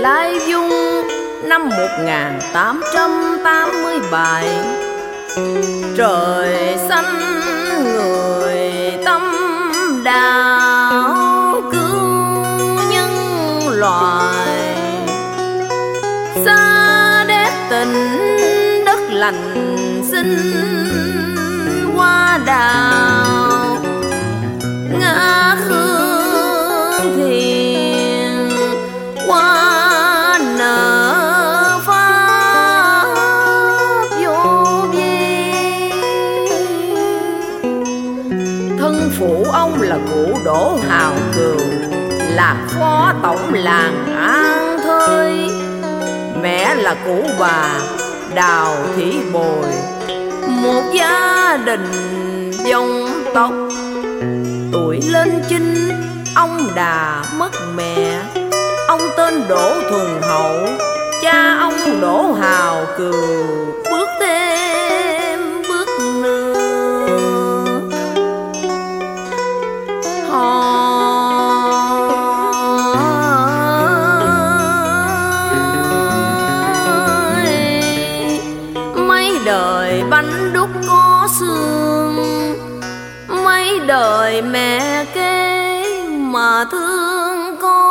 Lai Dung, năm 1887 Trời xanh, người tâm đạo cứu nhân loại. Xa đét tình, đất lành sinh hoa đào. Ngã hương thiền phó tổng làng an thơi. Mẹ là cụ bà đào thị bồi, một gia đình dòng tộc. Tuổi lên chinh, ông đà mất mẹ. Ông tên đỗ thuần hậu, cha ông đỗ hào cường. Đời bánh đúc có xương. Mấy đời mẹ kế mà thương con.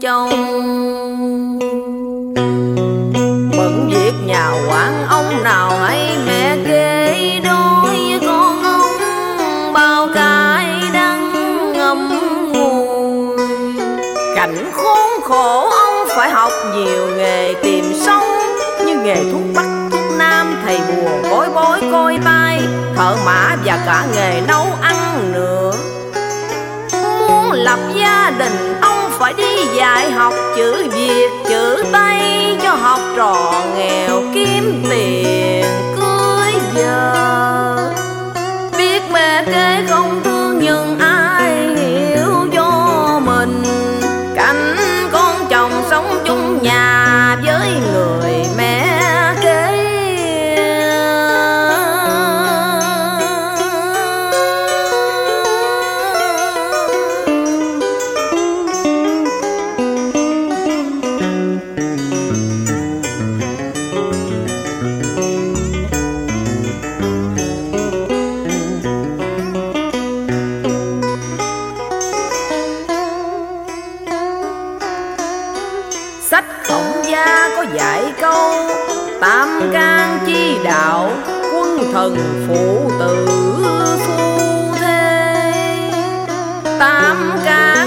Chồng. Bận việc nhà quản ông coi tay thợ mã và cả nghề nấu ăn nữa. Muốn lập gia đình, ông phải đi dạy học chữ việt, chữ tây cho học trò nghèo kiếm tiền cưới vợ. Biết mẹ kế không sách khổng gia có dạy câu, tam can chi đạo, quân thần phụ tử phu thê. Tam can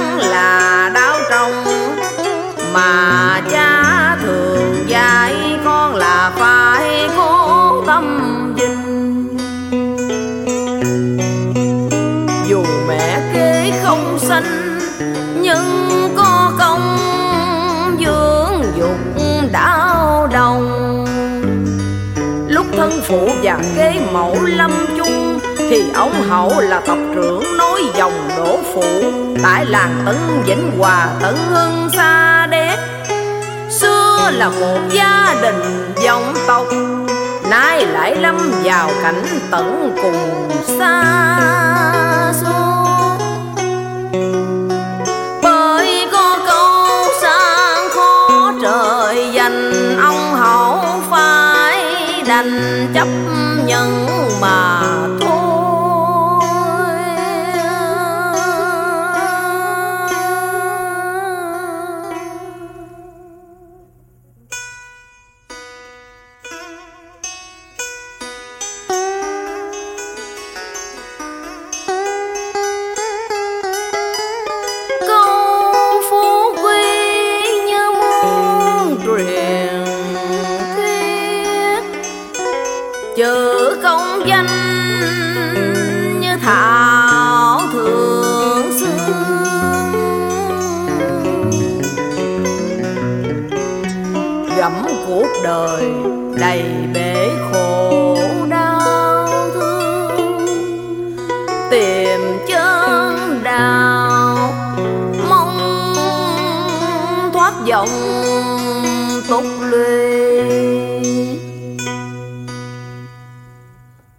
thân phụ và kế mẫu lâm chung, thì ông hậu là tộc trưởng nối dòng đổ phụ, tại làng tấn vĩnh hòa tấn hưng xa đét xưa là một gia đình dòng tộc, nay lại lâm vào cảnh tận cùng xa xôi. Gẫm cuộc đời, đầy bể khổ đau thương. Tìm chân đạo mong thoát vọng tục lụy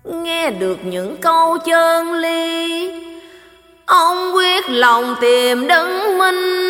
nghe được những câu chân ly Ông quyết lòng tìm đấng minh.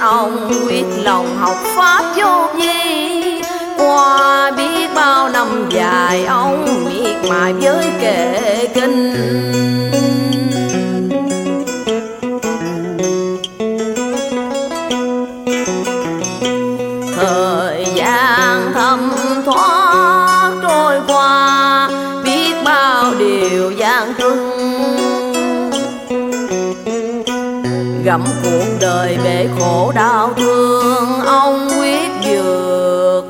Ông quyết lòng học pháp vô vi. Qua biết bao năm dài, Ông miệt mài với kệ kinh. Gặm cuộc đời bể khổ đau thương, ông quyết vượt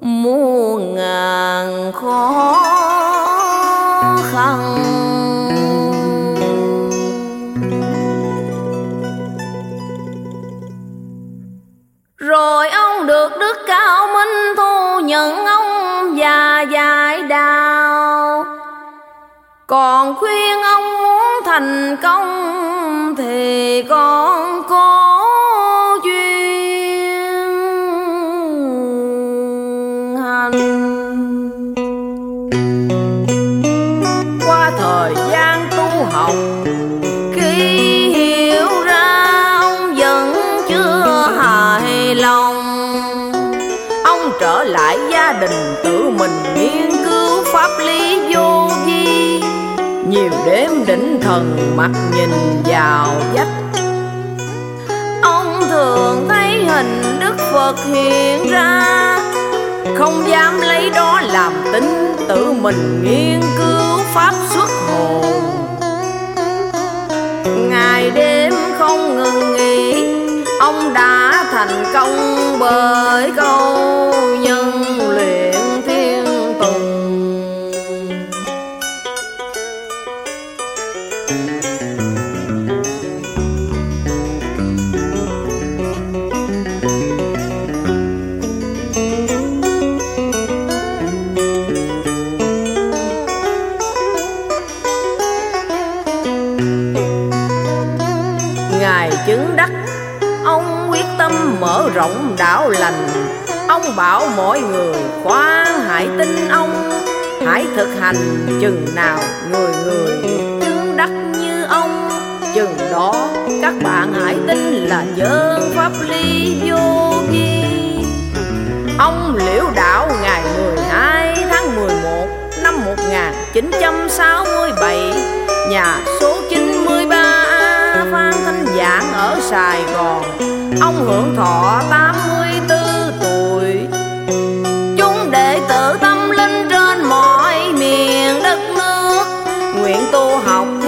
muôn ngàn khó khăn. Rồi ông được đức cao minh thu nhận ông và giải đạo Còn khuyên ông muốn thành công thì con có duyên hành Qua thời gian tu học, khi hiểu ra ông vẫn chưa hài lòng, ông trở lại gia đình tự mình. Nhiều đêm đỉnh thần, mặt nhìn vào vách. Ông thường thấy hình đức phật hiện ra, không dám lấy đó làm tính, tự mình nghiên cứu pháp xuất hồn. Ngày đêm không ngừng nghỉ, ông đã thành công bởi câu nhân ông bảo mọi người khoan hãy tin ông. Hãy thực hành, chừng nào người người chứng đắc như ông. Chừng đó các bạn hãy tin là dân pháp lý vô vi. Ông liễu đạo ngày 12 tháng 11 năm 1967 Nhà số 93A Phan Thanh Giảng ở Sài Gòn. Ông hưởng thọ 80 curral